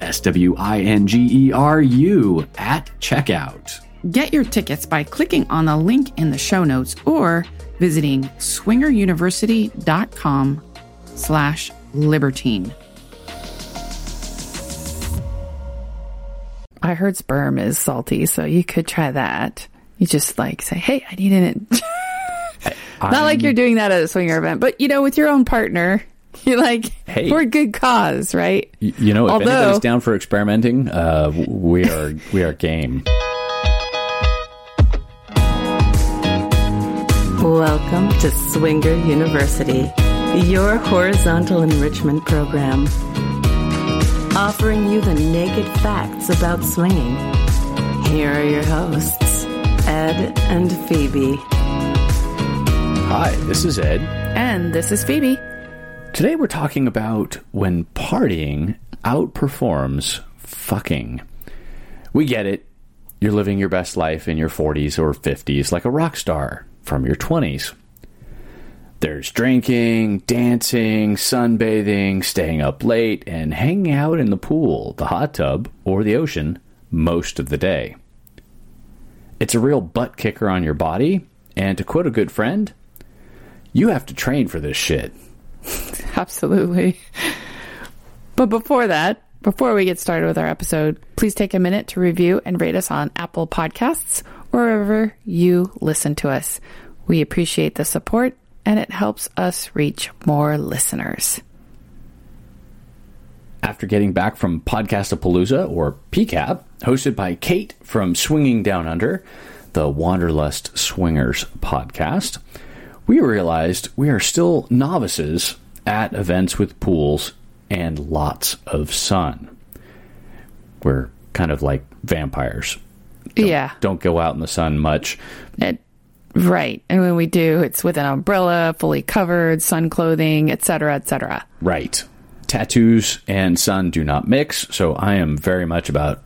S W I N G E R U at checkout. Get your tickets by clicking on the link in the show notes or visiting swingeruniversity.com slash libertine. I heard sperm is salty, so you could try that. You just like say, hey, I need an... Not like you're doing that at a swinger event, but you know, with your own partner, you're like, Hey. for a good cause, right? Y- You know, if Although- anybody's down for experimenting, uh, we are we are game. Welcome to Swinger University, your horizontal enrichment program. Offering you the naked facts about swinging. Here are your hosts, Ed and Phoebe. Hi, this is Ed. And this is Phoebe. Today we're talking about when partying outperforms fucking. We get it. You're living your best life in your 40s or 50s like a rock star from your 20s. There's drinking, dancing, sunbathing, staying up late, and hanging out in the pool, the hot tub, or the ocean most of the day. It's a real butt kicker on your body, and to quote a good friend, you have to train for this shit. Absolutely. But before that, before we get started with our episode, please take a minute to review and rate us on Apple Podcasts or wherever you listen to us. We appreciate the support and it helps us reach more listeners. After getting back from Podcast Podcastapalooza, or PCAP, hosted by Kate from Swinging Down Under, the Wanderlust Swingers podcast, we realized we are still novices at events with pools and lots of sun. We're kind of like vampires. yeah. Don't go out in the sun much. It, right. And when we do, it's with an umbrella, fully covered, sun clothing, etc., etc. Right. Tattoos and sun do not mix, so I am very much about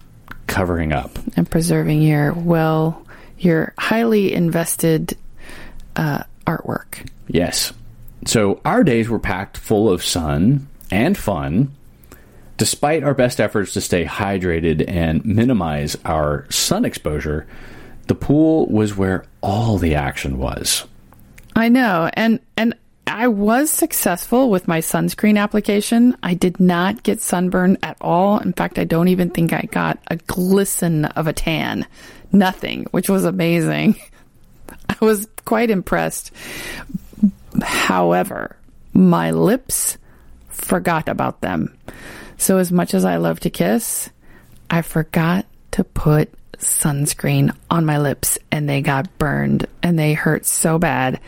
covering up. And preserving your well, your highly invested uh, artwork. Yes. So our days were packed full of sun and fun. Despite our best efforts to stay hydrated and minimize our sun exposure, the pool was where all the action was. I know, and and I was successful with my sunscreen application. I did not get sunburn at all. In fact, I don't even think I got a glisten of a tan. Nothing, which was amazing. I was quite impressed. However, my lips forgot about them. So as much as I love to kiss, I forgot to put sunscreen on my lips and they got burned and they hurt so bad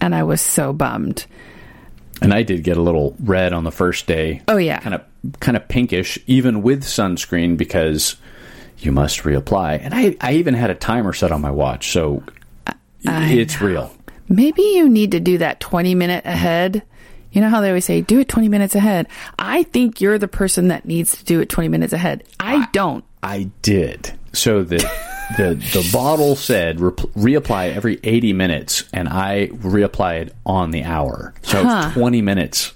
and I was so bummed. And I did get a little red on the first day. Oh, yeah. Kind of kind of pinkish even with sunscreen because you must reapply. And I I even had a timer set on my watch, so it's real. Maybe you need to do that 20 minute ahead. You know how they always say, do it 20 minutes ahead. I think you're the person that needs to do it 20 minutes ahead. I don't. I did. So that the the bottle said re- reapply every 80 minutes, and I reapplied on the hour, so was 20 minutes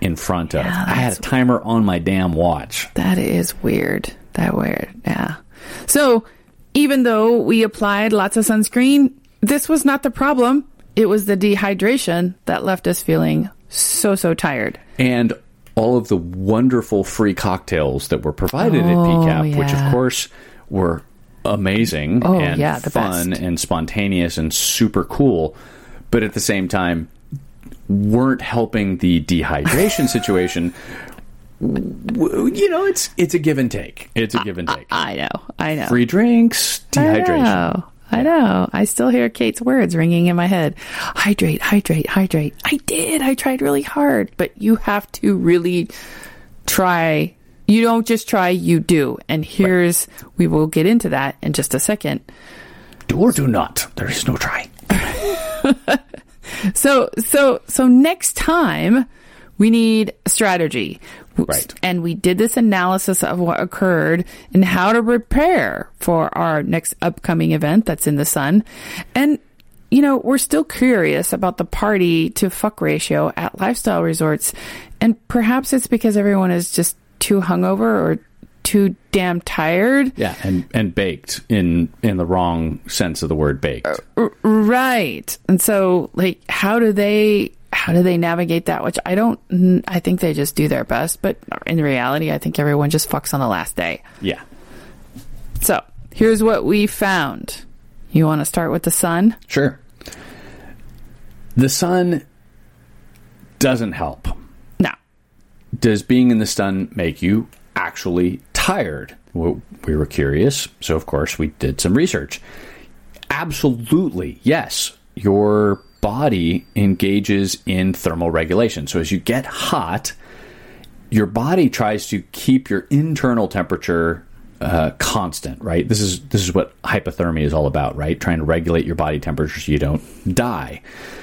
in front of. I had a timer on my damn watch. That is weird. That weird. Yeah. So even though we applied lots of sunscreen, this was not the problem. It was the dehydration that left us feeling so, so tired. and all of the wonderful free cocktails that were provided at Oh, PCAP, which of course were amazing Oh, and yeah, fun best. and spontaneous and super cool, but at the same time weren't helping the dehydration situation. You know, it's it's a give and take. It's a give and take. I know. I know. Free drinks, I dehydration. know. I know. I still hear Kate's words ringing in my head. Hydrate, hydrate, hydrate. I did. I tried really hard, but you have to really try. You don't just try, you do. And here's, we will get into that in just a second. Do or do not. There is no try. So, so, so next time we need strategy. Right. And we did this analysis of what occurred and how to prepare for our next upcoming event that's in the sun. And, you know, we're still curious about the party to fuck ratio at lifestyle resorts. And perhaps it's because everyone is just too hungover or too damn tired. Yeah, and and baked in in the wrong sense of the word baked. Uh, right. And so like how do they how do they navigate that? Which I don't I think they just do their best, but in reality I think everyone just fucks on the last day. Yeah. So, here's what we found. You want to start with the sun? Sure. The sun doesn't help. No. Does being in the sun make you actually tired? Well, we were curious, so of course we did some research. Absolutely, yes. Your body engages in thermal regulation. So as you get hot, your body tries to keep your internal temperature uh, constant, right? This is this is what hypothermia is all about, right? Trying to regulate your body temperature so you don't die.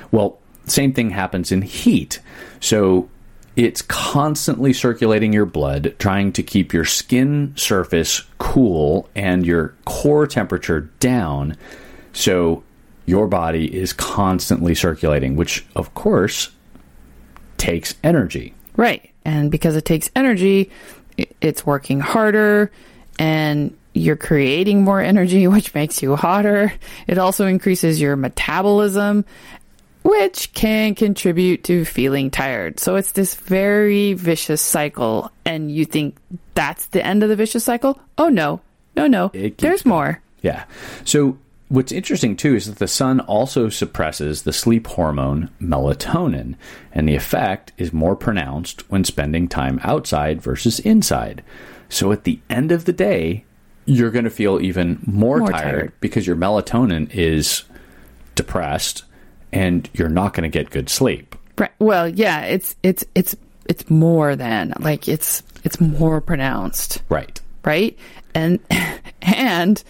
Well, same thing happens in heat. So it's constantly circulating your blood, trying to keep your skin surface cool and your core temperature down. So your body is constantly circulating, which of course takes energy. Right. And because it takes energy, it's working harder and you're creating more energy, which makes you hotter. It also increases your metabolism, which can contribute to feeling tired. So it's this very vicious cycle. And you think that's the end of the vicious cycle? Oh, no. No, no. There's going. more. Yeah. So what's interesting too is that the sun also suppresses the sleep hormone melatonin, and the effect is more pronounced when spending time outside versus inside. So at the end of the day, you're going to feel even more, More tired, tired. because your melatonin is depressed and you're not going to get good sleep. Right. Well, yeah, it's it's it's it's more than like it's it's more pronounced. Right. right? And and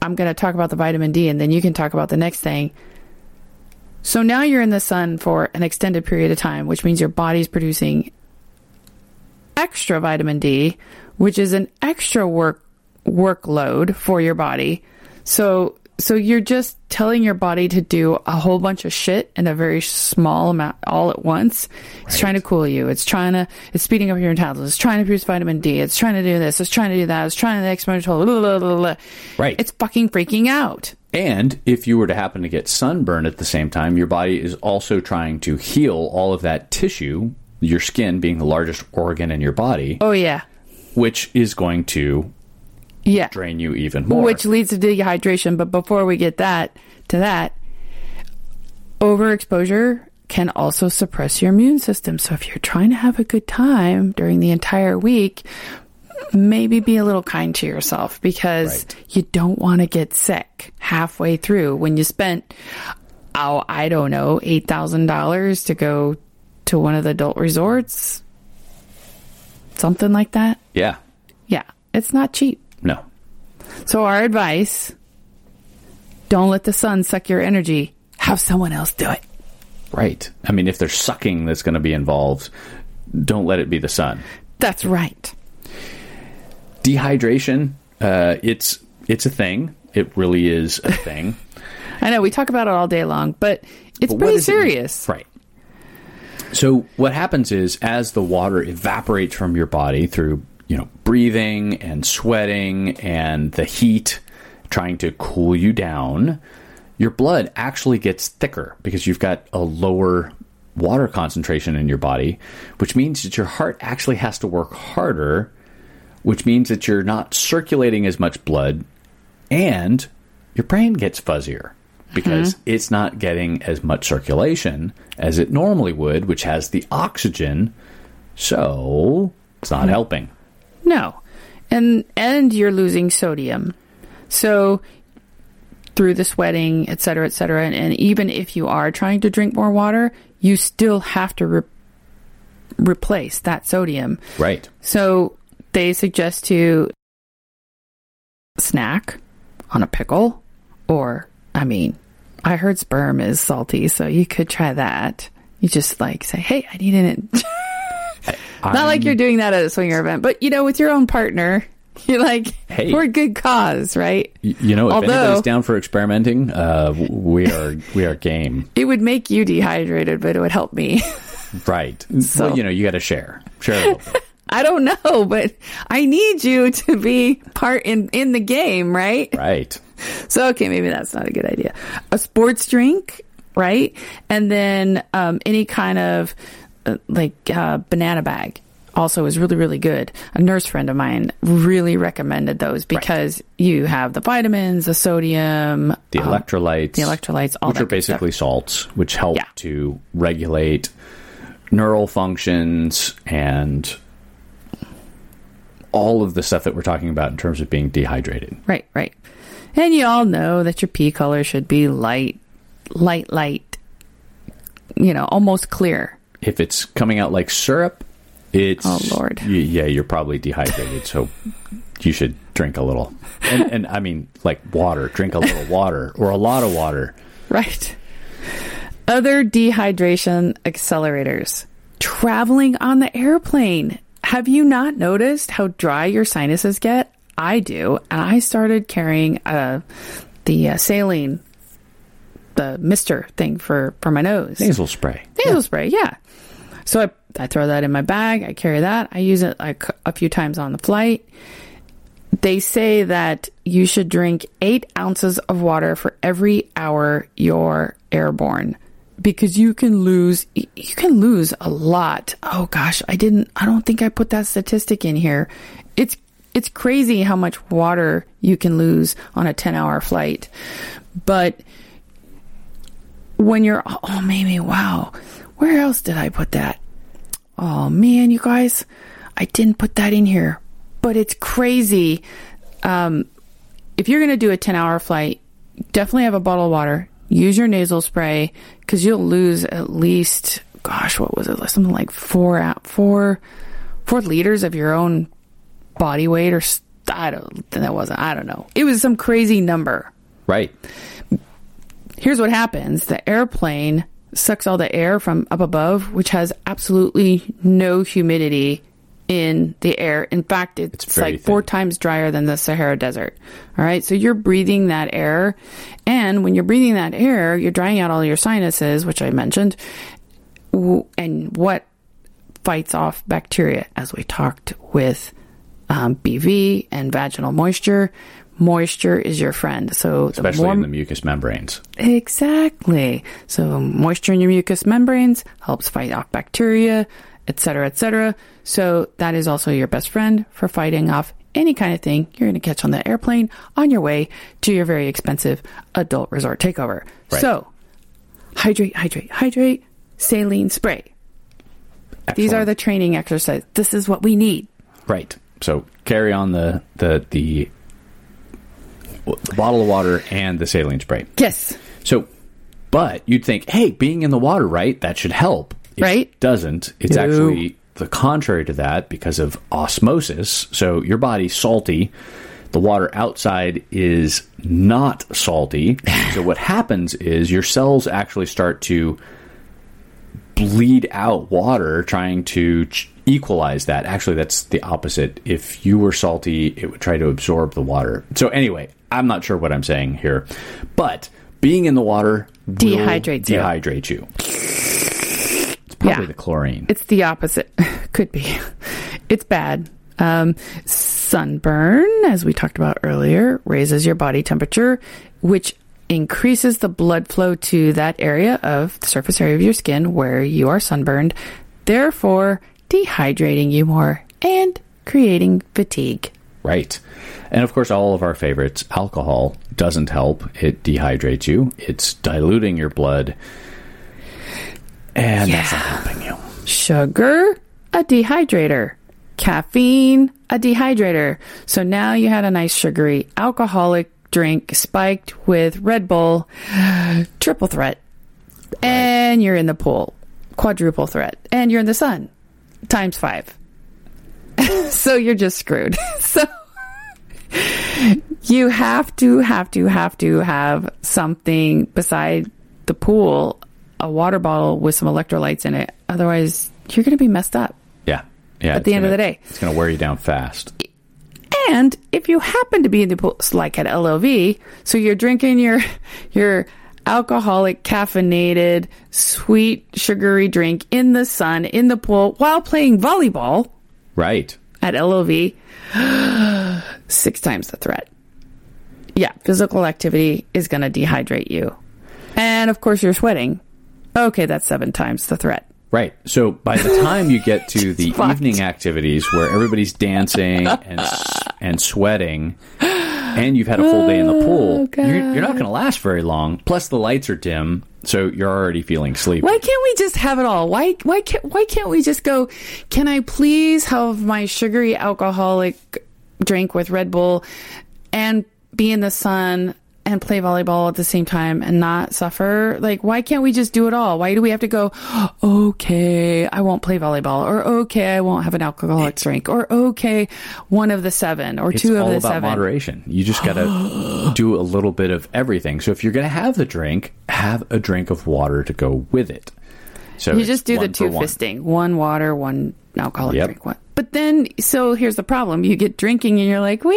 I'm going to talk about the vitamin D and then you can talk about the next thing. So now you're in the sun for an extended period of time, which means your body's producing extra vitamin D, which is an extra work workload for your body. So so you're just telling your body to do a whole bunch of shit in a very small amount all at once. It's trying to cool you. It's trying to it's speeding up your metabolism. It's trying to produce vitamin D. It's trying to do this. It's trying to do that. It's trying to exponential. Blah, blah, blah, blah. Right. It's fucking freaking out. And if you were to happen to get sunburn at the same time, your body is also trying to heal all of that tissue, your skin being the largest organ in your body, Oh yeah. which is going to Yeah. drain you even more. which leads to dehydration. But before we get that to that, overexposure can also suppress your immune system. So if you're trying to have a good time during the entire week, maybe be a little kind to yourself because Right. you don't want to get sick halfway through when you spent oh I don't know eight thousand dollars to go to one of the adult resorts, something like that. yeah. Yeah, it's not cheap. So our advice, don't let the sun suck your energy. Have someone else do it. Right. I mean, if there's sucking that's going to be involved, don't let it be the sun. That's right. Dehydration, uh, it's it's a thing. It really is a thing. I know we talk about it all day long, but it's But pretty does it serious. Right. So what happens is as the water evaporates from your body through, you know, breathing and sweating and the heat trying to cool you down, your blood actually gets thicker because you've got a lower water concentration in your body, which means that your heart actually has to work harder, which means that you're not circulating as much blood and your brain gets fuzzier because mm-hmm. it's not getting as much circulation as it normally would, which has the oxygen. So it's not mm-hmm. helping. No. And and you're losing sodium. So through the sweating, et cetera, et cetera, and, and even if you are trying to drink more water, you still have to re- replace that sodium. Right. So they suggest to snack on a pickle, or I mean, I heard sperm is salty, so you could try that. You just like say, "Hey, I need an." Not like you're doing that at a swinger event, but you know, with your own partner, you're like, Hey. for a good cause, right? You know, if Although- anybody's down for experimenting, uh, we are we are game. It would make you dehydrated, but it would help me. Right. So- well, you know, you got to share. Share a little bit. I don't know, but I need you to be part in in the game, right? Right. So okay, maybe that's not a good idea. A sports drink, right? And then um, any kind of like uh, banana bag also is really really good. A nurse friend of mine really recommended those because you have the vitamins, the sodium, The um, electrolytes. the electrolytes, all which are good stuff. basically salts, which help Yeah. to regulate neural functions and all of the stuff that we're talking about in terms of being dehydrated. Right, right. And you all know that your pee color should be light, light, light. You know, almost clear. If it's coming out like syrup, it's Oh, Lord. y- yeah, you're probably dehydrated, so you should drink a little. And, and I mean, like water. Drink a little water or a lot of water. Right. Other dehydration accelerators. Traveling on the airplane. Have you not noticed how dry your sinuses get? I do. And I started carrying uh, the uh, saline, the mister thing for, for my nose. Nasal spray. Nasal spray, yeah. So I, I throw that in my bag. I carry that. I use it like a few times on the flight. They say that you should drink eight ounces of water for every hour you're airborne because you can lose you can lose a lot. Oh gosh, I didn't I don't think I put that statistic in here. It's it's crazy how much water you can lose on a 10-hour flight. But when you're oh maybe wow. Where else did i put that? Oh man you guys i didn't put that in here. But it's crazy. Um, if you're going to do a 10 hour flight definitely have a bottle of water. Use your nasal spray because you'll lose at least gosh what was it? Something like four out four four liters of your own body weight or i don't that wasn't i don't know. It was some crazy number. Right. Here's what happens. The airplane sucks all the air from up above which has absolutely no humidity in the air. In fact it's, very like four thin. times drier than the sahara desert. All right? So you're breathing that air. And when you're breathing that air you're drying out all your sinuses which i mentioned and what fights off bacteria as we talked with um, bv and vaginal moisture moisture is your friend so the Especially more in the mucous membranes. Exactly. So moisture in your mucous membranes helps fight off bacteria, etc., cetera, et cetera. So that is also your best friend for fighting off any kind of thing you're going to catch on the airplane on your way to your very expensive adult resort takeover. Right. So hydrate, hydrate, hydrate, saline spray. These are the training exercises. This is what we need. Right. So carry on the the the the bottle of water and the saline spray. Yes. So, but you'd think, hey, being in the water, right? That should help. It Right. Doesn't. It's No. actually the contrary to that because of osmosis. So your body's salty. The water outside is not salty. so what happens is your cells actually start to bleed out water trying to ch- equalize that. Actually, that's the opposite. If you were salty, it would try to absorb the water. So, anyway, I'm not sure what I'm saying here, but being in the water Dehydrates you. dehydrate you. It's probably Yeah. the chlorine. It's the opposite. Could be. It's bad. Um, sunburn, as we talked about earlier, raises your body temperature, which increases the blood flow to that area of the surface area of your skin where you are sunburned, therefore dehydrating you more and creating fatigue. Right. And of course, all of our favorites, alcohol doesn't help. It dehydrates you, it's diluting your blood. And that's not helping you. Sugar, a dehydrator. Caffeine, a dehydrator. So now you had a nice sugary alcoholic drink spiked with Red Bull, triple threat. And you're in the pool, quadruple threat. And you're in the sun, times five. so you're just screwed. so you have to, have to, have to have something beside the pool, a water bottle with some electrolytes in it. Otherwise, you're going to be messed up. Yeah. Yeah. At the end of gonna- the day. It's going to wear you down fast. And if you happen to be in the pool, like at LOV, so you're drinking your your alcoholic, caffeinated, sweet, sugary drink in the sun in the pool while playing volleyball Right. at LOV, six times the threat. Yeah, physical activity is going to dehydrate you, and of course you're sweating. Okay, that's seven times the threat. Right. So by the time you get to the fucked. evening activities where everybody's dancing and and sweating, and you've had a full day in the oh, pool, Oh, you're, you're not going to last very long. Plus, the lights are dim, so you're already feeling sleepy. Why can't we just have it all? Why why can't why can't we just go? Can I please have my sugary alcoholic drink with Red Bull and be in the sun and play volleyball at the same time and not suffer? Like why can't we just do it all? Why do we have to go? Okay, I won't play volleyball, or okay, I won't have an alcoholic drink, or okay, one of the seven, or It's two of all the about seven. moderation. You just got to do a little bit of everything. So if you're going to have the drink, have a drink of water to go with it. So You just do the two one. fisting. One water, one alcoholic Yep. drink. One. But then, so here's the problem. You get drinking and you're like, wee!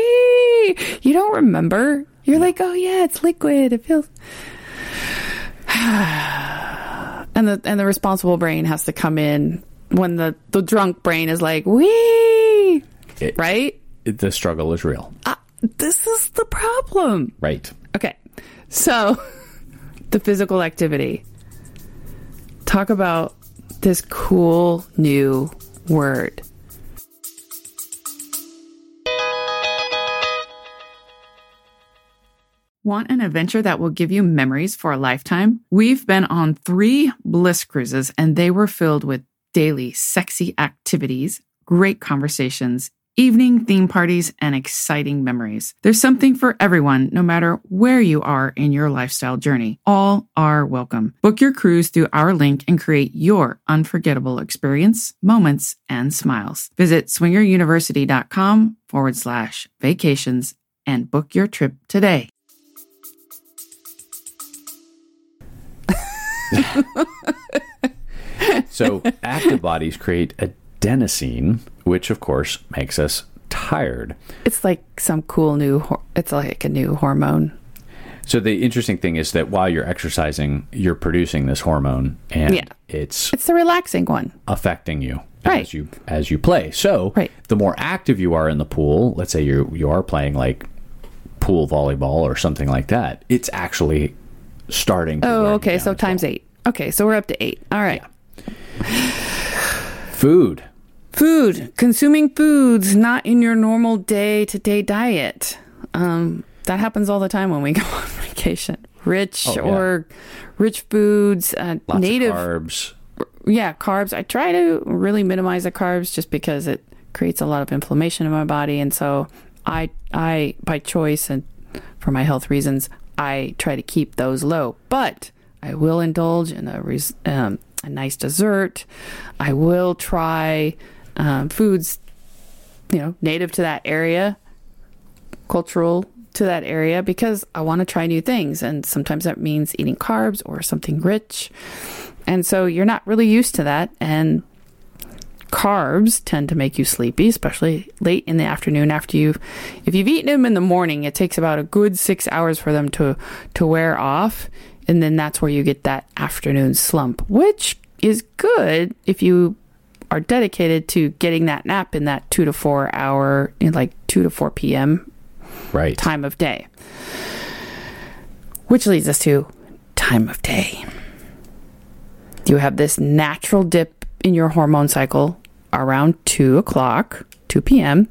You don't remember. You're like, oh yeah, it's liquid. It feels. and the and the responsible brain has to come in when the the drunk brain is like, wee! It- Right? it- the struggle is real. Uh, this is the problem. Right. Okay. So, the physical activity. Talk about this cool new word. Want an adventure that will give you memories for a lifetime? We've been on three bliss cruises, and they were filled with daily sexy activities, great conversations, evening theme parties, and exciting memories. There's something for everyone, no matter where you are in your lifestyle journey. All are welcome. Book your cruise through our link and create your unforgettable experience, moments, and smiles. Visit swingeruniversity.com forward slash vacations and book your trip today. So active bodies create adenosine, which of course makes us tired. It's like some cool new, it's like a new hormone. So the interesting thing is that while you're exercising, you're producing this hormone, and Yeah. it's It's the relaxing one. affecting you Right. as you as you play. So Right. the more active you are in the pool, let's say you you are playing like pool volleyball or something like that, it's actually starting. To Oh, okay. So times eight. Okay. So we're up to eight. All right. Food. Food, consuming foods not in your normal day to day diet. Um, that happens all the time when we go on vacation. Rich Oh, yeah. or rich foods, uh, Lots native, of carbs. yeah, carbs. I try to really minimize the carbs just because it creates a lot of inflammation in my body, and so I, I by choice and for my health reasons, I try to keep those low. But I will indulge in a res- um, a nice dessert. I will try um, foods, you know, native to that area, cultural to that area, because I want to try new things, and sometimes that means eating carbs or something rich. And so you're not really used to that, and carbs tend to make you sleepy, especially late in the afternoon after you've if you've eaten them in the morning, it takes about a good 6 hours for them to to wear off, and then that's where you get that afternoon slump, which is good if you are dedicated to getting that nap in that 2 to 4 hour in like 2 to 4 p.m. Right. time of day. Which leads us to time of day. You have this natural dip in your hormone cycle around 2 o'clock, 2 p.m.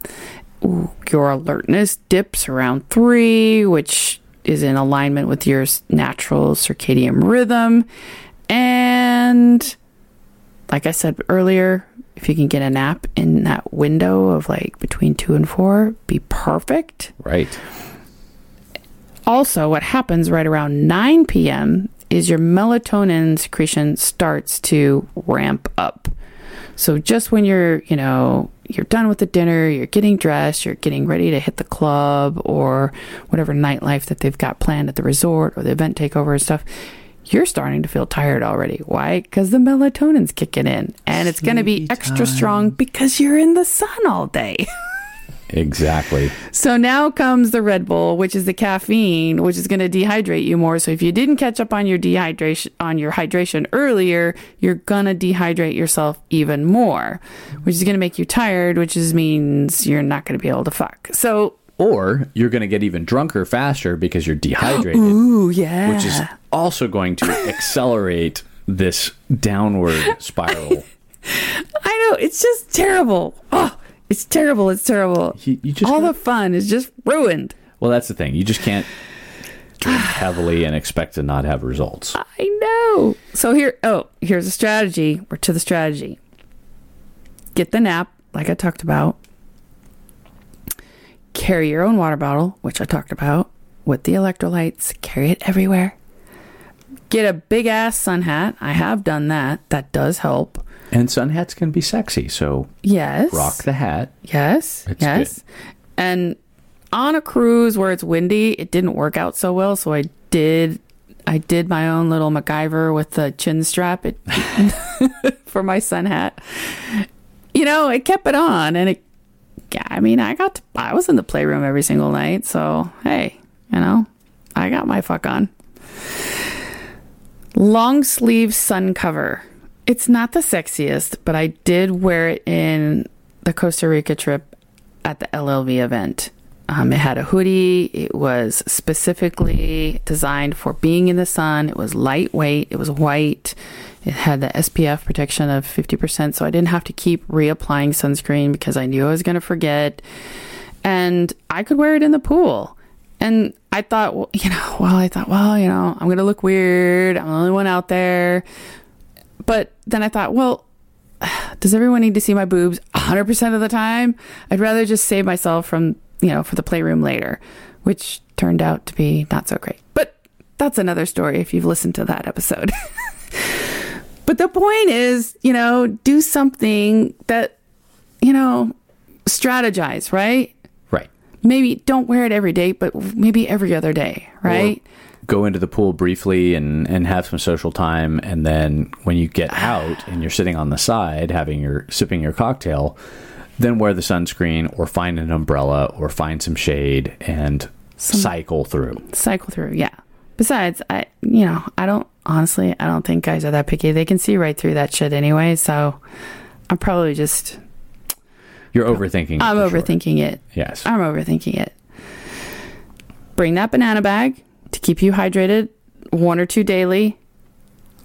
Your alertness dips around 3, which is in alignment with your natural circadian rhythm. And like I said earlier, if you can get a nap in that window of like between 2 and 4, be perfect. Right. Also, what happens right around 9 p.m. is your melatonin secretion starts to ramp up. So just when you're, you know, you're done with the dinner, you're getting dressed, you're getting ready to hit the club or whatever nightlife that they've got planned at the resort or the event takeover and stuff, you're starting to feel tired already. Why? Because the melatonin's kicking in and it's going to be extra time. strong because you're in the sun all day. Exactly. So now comes the Red Bull, which is the caffeine, which is going to dehydrate you more. So if you didn't catch up on your dehydration on your hydration earlier, you're going to dehydrate yourself even more, which is going to make you tired, which is means you're not going to be able to fuck. So, Or you're going to get even drunker faster because you're dehydrated, ooh, yeah. which is also going to accelerate this downward spiral. I know, it's just terrible. Oh, it's terrible. It's terrible. You, you just All gotta- the fun is just ruined. well, that's the thing. You just can't drink heavily and expect to not have results. I know. So here, oh, here's a strategy. We're to the strategy. Get the nap, like I talked about. Carry your own water bottle, which I talked about, with the electrolytes. Carry it everywhere. Get a big ass sun hat. I have done that. That does help. And sun hats can be sexy, so Yes. rock the hat. Yes. It's yes. And on a cruise where it's windy, it didn't work out so well. So I did, I did my own little MacGyver with the chin strap it, for my sun hat. You know, I kept it on, and it. I mean, I got. To, I was in the playroom every single night, so hey, you know, I got my fuck on. Long sleeve sun cover. It's not the sexiest, but I did wear it in the Costa Rica trip at the LLV event. Um, it had a hoodie. It was specifically designed for being in the sun. It was lightweight. It was white. It had the SPF protection of 50%, so I didn't have to keep reapplying sunscreen because I knew I was going to forget. And I could wear it in the pool. And I thought, well, you know, well, I thought, well, you know, I'm going to look weird. I'm the only one out there. But then I thought, well, does everyone need to see my boobs 100% of the time? I'd rather just save myself from, you know, for the playroom later, which turned out to be not so great. But that's another story if you've listened to that episode. but the point is, you know, do something that, you know, strategize, right? Right. Maybe don't wear it every day, but maybe every other day, right? Go into the pool briefly and, and have some social time, and then when you get out and you're sitting on the side having your sipping your cocktail, then wear the sunscreen or find an umbrella or find some shade and cycle through. cycle through yeah besides i you know i don't honestly i don't think guys are that picky they can see right through that shit anyway so i'm probably just You're overthinking. it i'm for sure. overthinking it Yes. i'm overthinking it bring that banana bag to keep you hydrated one or two daily.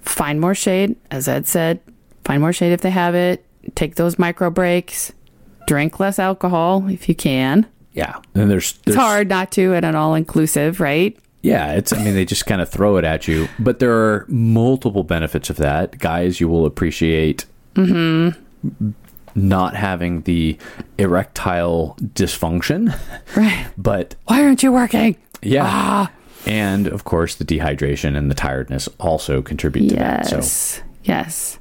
Find more shade as ed said. Find more shade if they have it. Take those micro breaks. Drink less alcohol if you can. Yeah. And there's, it's hard not to at an all inclusive right? Yeah, it's. I mean, they just kind of throw it at you, but there are multiple benefits of that. Guys, you will appreciate mm-hmm. not having the erectile dysfunction, right. But why aren't you working? Yeah, ah. And of course the dehydration and the tiredness also contribute to that. So Yes, yes.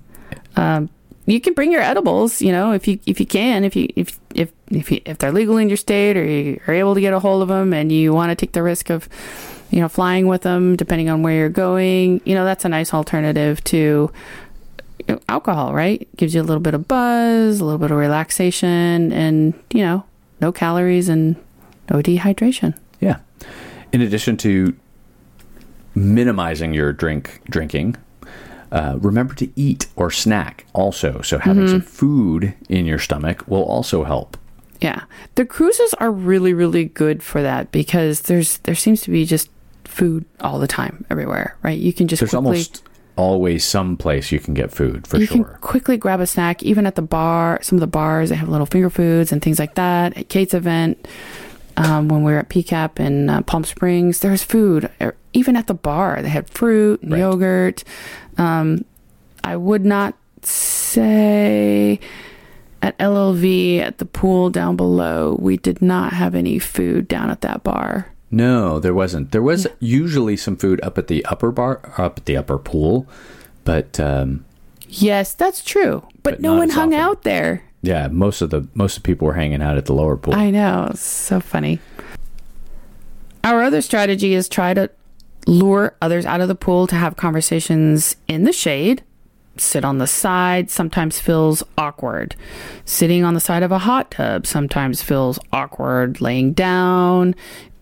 Um, you can bring your edibles, you know, if you if you can, if you if if if, you, if they're legal in your state or you are able to get a hold of them, and you want to take the risk of, you know, flying with them, depending on where you're going, you know, that's a nice alternative to, alcohol, right? Gives you a little bit of buzz, a little bit of relaxation, and, you know, no calories and no dehydration. Yeah. In addition to minimizing your drink drinking, uh, remember to eat or snack also. So having some food in your stomach will also help. Yeah. The cruises are really, really good for that because there's there seems to be just food all the time everywhere, right? You can just There's quickly almost always some place you can get food for you sure. can quickly grab a snack even at the bar some of the bars they have little finger foods and things like that at kate's event um, when we were at pcap in uh, palm springs there was food Er, even at the bar they had fruit and Right. yogurt um, i would not say at llv at the pool down below we did not have any food down at that bar No, there wasn't. There was usually some food up at the upper bar, up at the upper pool, but um, yes that's true but, But no one hung often. out there yeah, most of the most of the people were hanging out at the lower pool. I know. So funny. Our other strategy is try to lure others out of the pool to have conversations in the shade. Sit on the side sometimes feels awkward. Sitting on the side of a hot tub sometimes feels awkward. Laying down,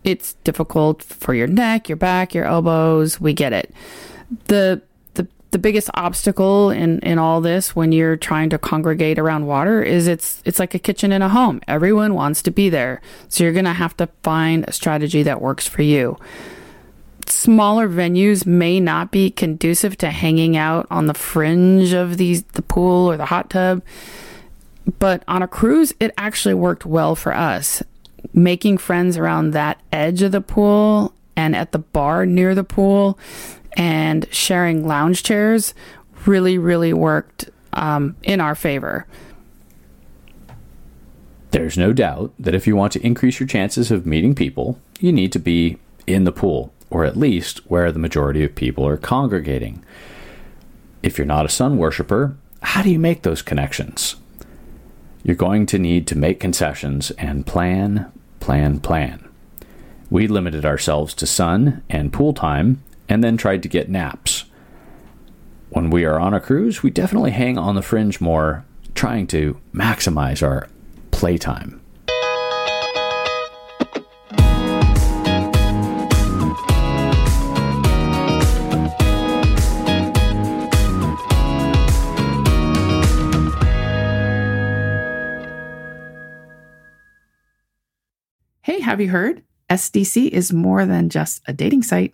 it's difficult for your neck, your back, your elbows. We get it. The the biggest obstacle in in all this when you're trying to congregate around water is it's it's like a kitchen in a home. Everyone wants to be there. So you're going to have to find a strategy that works for you. Smaller venues may not be conducive to hanging out on the fringe of these the pool or the hot tub. But on a cruise, it actually worked well for us. Making friends around that edge of the pool and at the bar near the pool and sharing lounge chairs really, really worked um, in our favor. There's no doubt that if you want to increase your chances of meeting people, you need to be in the pool, or at least where the majority of people are congregating. If you're not a sun worshiper, how do you make those connections? You're going to need to make concessions and plan, plan, plan. We limited ourselves to sun and pool time and then tried to get naps. When we are on a cruise, we definitely hang on the fringe more, trying to maximize our playtime. Hey, have you heard? SDC is more than just a dating site.